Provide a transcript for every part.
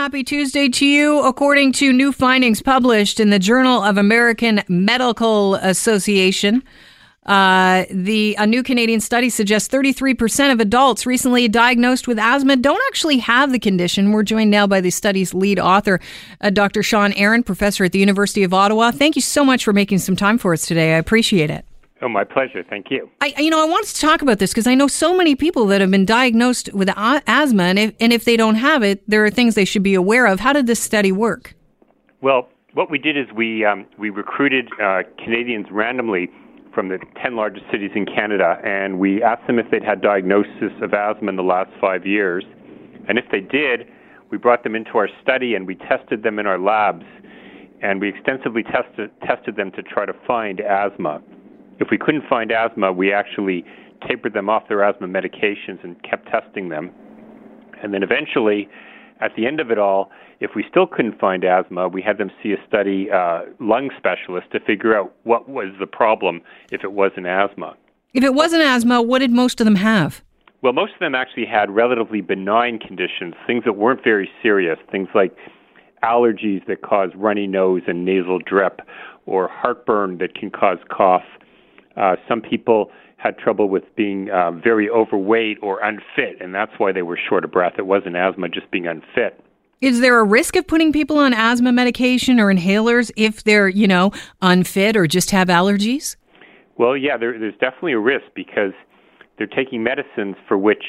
Happy Tuesday to you. According to new findings published in the Journal of American Medical Association, uh, the a new Canadian study suggests 33% of adults recently diagnosed with asthma don't actually have the condition. We're joined now by the study's lead author, uh, Dr. Shawn Aaron, professor at the University of Ottawa. Thank you so much for making some time for us today. I appreciate it. Oh, my pleasure. Thank you. I, you know, I wanted to talk about this because I know so many people that have been diagnosed with asthma, and if, and if they don't have it, there are things they should be aware of. How did this study work? Well, what we did is we um, we recruited uh, Canadians randomly from the 10 largest cities in Canada, and we asked them if they'd had diagnosis of asthma in the last five years. And if they did, we brought them into our study and we tested them in our labs, and we extensively tested, tested them to try to find asthma. If we couldn't find asthma, we actually tapered them off their asthma medications and kept testing them. And then eventually, at the end of it all, if we still couldn't find asthma, we had them see a study uh, lung specialist to figure out what was the problem if it wasn't asthma. If it wasn't asthma, what did most of them have? Well, most of them actually had relatively benign conditions, things that weren't very serious, things like allergies that cause runny nose and nasal drip, or heartburn that can cause cough. Uh, some people had trouble with being uh, very overweight or unfit, and that's why they were short of breath. It wasn't asthma, just being unfit. Is there a risk of putting people on asthma medication or inhalers if they're, you know, unfit or just have allergies? Well, yeah, there, there's definitely a risk because they're taking medicines for which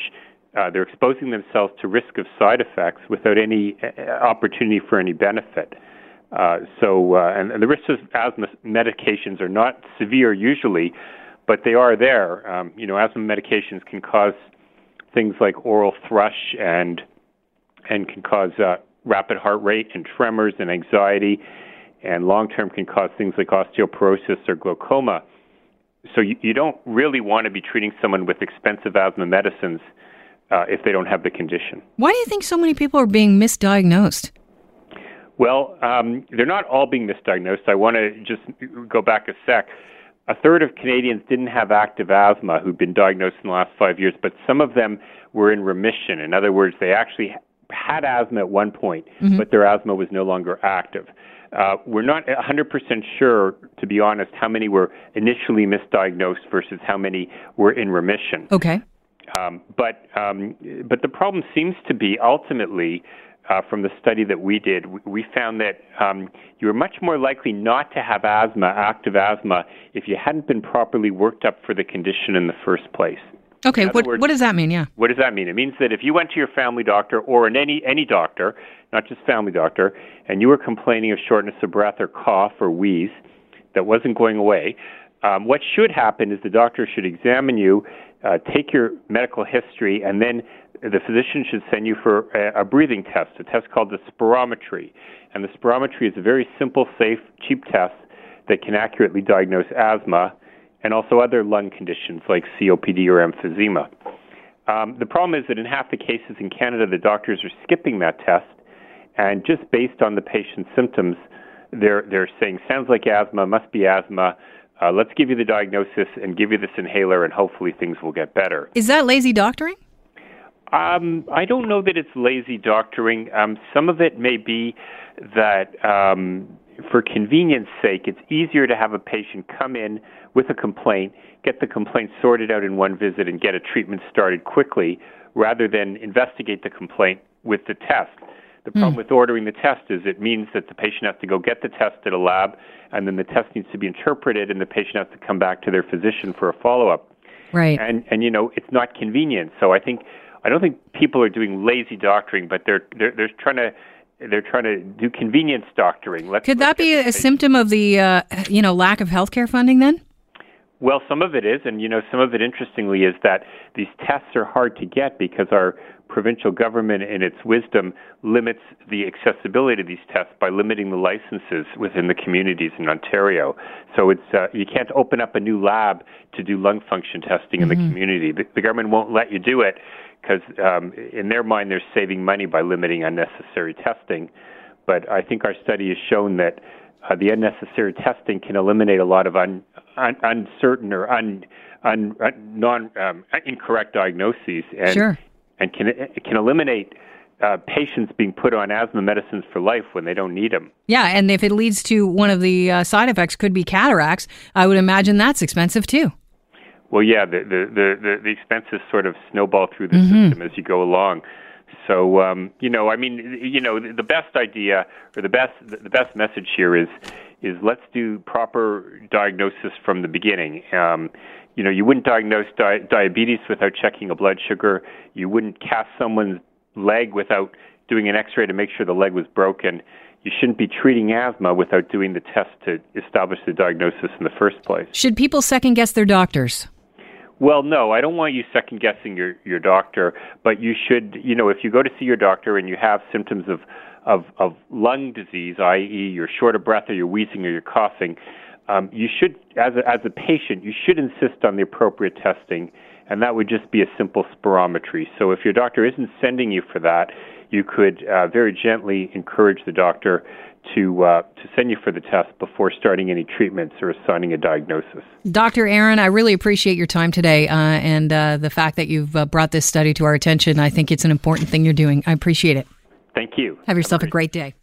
uh, they're exposing themselves to risk of side effects without any uh, opportunity for any benefit. Uh, so, uh, and, and the risks of asthma medications are not severe usually, but they are there. Um, you know, asthma medications can cause things like oral thrush and and can cause uh, rapid heart rate and tremors and anxiety, and long term can cause things like osteoporosis or glaucoma. So you, you don't really want to be treating someone with expensive asthma medicines uh, if they don't have the condition. Why do you think so many people are being misdiagnosed? Well, um, they're not all being misdiagnosed. I want to just go back a sec. A third of Canadians didn't have active asthma who'd been diagnosed in the last five years, but some of them were in remission. In other words, they actually had asthma at one point, mm-hmm. but their asthma was no longer active. Uh, we're not 100% sure, to be honest, how many were initially misdiagnosed versus how many were in remission. Okay. Um, but um, but the problem seems to be ultimately uh, from the study that we did, we found that um, you were much more likely not to have asthma, active asthma, if you hadn't been properly worked up for the condition in the first place. Okay, what, words, what does that mean? Yeah. What does that mean? It means that if you went to your family doctor or in any any doctor, not just family doctor, and you were complaining of shortness of breath or cough or wheeze that wasn't going away, um, what should happen is the doctor should examine you, uh, take your medical history, and then the physician should send you for a, a breathing test, a test called the spirometry. And the spirometry is a very simple, safe, cheap test that can accurately diagnose asthma and also other lung conditions like COPD or emphysema. Um, the problem is that in half the cases in Canada, the doctors are skipping that test, and just based on the patient's symptoms, they're they're saying sounds like asthma, must be asthma. Uh, let's give you the diagnosis and give you this inhaler, and hopefully things will get better. Is that lazy doctoring? Um, I don't know that it's lazy doctoring. Um, some of it may be that um, for convenience sake, it's easier to have a patient come in with a complaint, get the complaint sorted out in one visit, and get a treatment started quickly rather than investigate the complaint with the test. The problem mm. with ordering the test is it means that the patient has to go get the test at a lab, and then the test needs to be interpreted, and the patient has to come back to their physician for a follow up. Right. And and you know it's not convenient. So I think I don't think people are doing lazy doctoring, but they're they're, they're trying to they're trying to do convenience doctoring. Let's, Could that be a symptom of the uh, you know lack of healthcare funding then? Well, some of it is, and you know, some of it, interestingly, is that these tests are hard to get because our provincial government, in its wisdom, limits the accessibility of these tests by limiting the licenses within the communities in Ontario. So it's uh, you can't open up a new lab to do lung function testing mm-hmm. in the mm-hmm. community. The, the government won't let you do it because, um, in their mind, they're saving money by limiting unnecessary testing. But I think our study has shown that uh, the unnecessary testing can eliminate a lot of un, un, uncertain or un, un, non um, incorrect diagnoses, and sure. and can it can eliminate uh, patients being put on asthma medicines for life when they don't need them. Yeah, and if it leads to one of the uh, side effects could be cataracts, I would imagine that's expensive too. Well, yeah, the the the, the expenses sort of snowball through the mm-hmm. system as you go along. So um, you know, I mean, you know, the best idea or the best the best message here is is let's do proper diagnosis from the beginning. Um, you know, you wouldn't diagnose di- diabetes without checking a blood sugar. You wouldn't cast someone's leg without doing an X-ray to make sure the leg was broken. You shouldn't be treating asthma without doing the test to establish the diagnosis in the first place. Should people second guess their doctors? Well, no, I don't want you second guessing your your doctor, but you should, you know, if you go to see your doctor and you have symptoms of of, of lung disease, i.e., you're short of breath or you're wheezing or you're coughing, um, you should, as a, as a patient, you should insist on the appropriate testing, and that would just be a simple spirometry. So if your doctor isn't sending you for that, you could uh, very gently encourage the doctor to uh, to send you for the test before starting any treatments or assigning a diagnosis. Dr. Aaron, I really appreciate your time today uh, and uh, the fact that you've uh, brought this study to our attention. I think it's an important thing you're doing. I appreciate it. Thank you. Have yourself a great day.